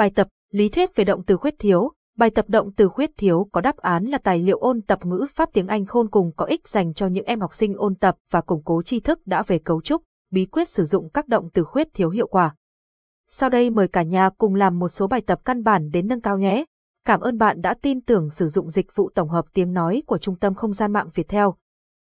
Bài tập Lý thuyết về động từ khuyết thiếu Bài tập động từ khuyết thiếu có đáp án là tài liệu ôn tập ngữ pháp tiếng Anh khôn cùng có ích dành cho những em học sinh ôn tập và củng cố tri thức đã về cấu trúc, bí quyết sử dụng các động từ khuyết thiếu hiệu quả. Sau đây mời cả nhà cùng làm một số bài tập căn bản đến nâng cao nhé. Cảm ơn bạn đã tin tưởng sử dụng dịch vụ tổng hợp tiếng nói của Trung tâm Không gian mạng Việt Theo.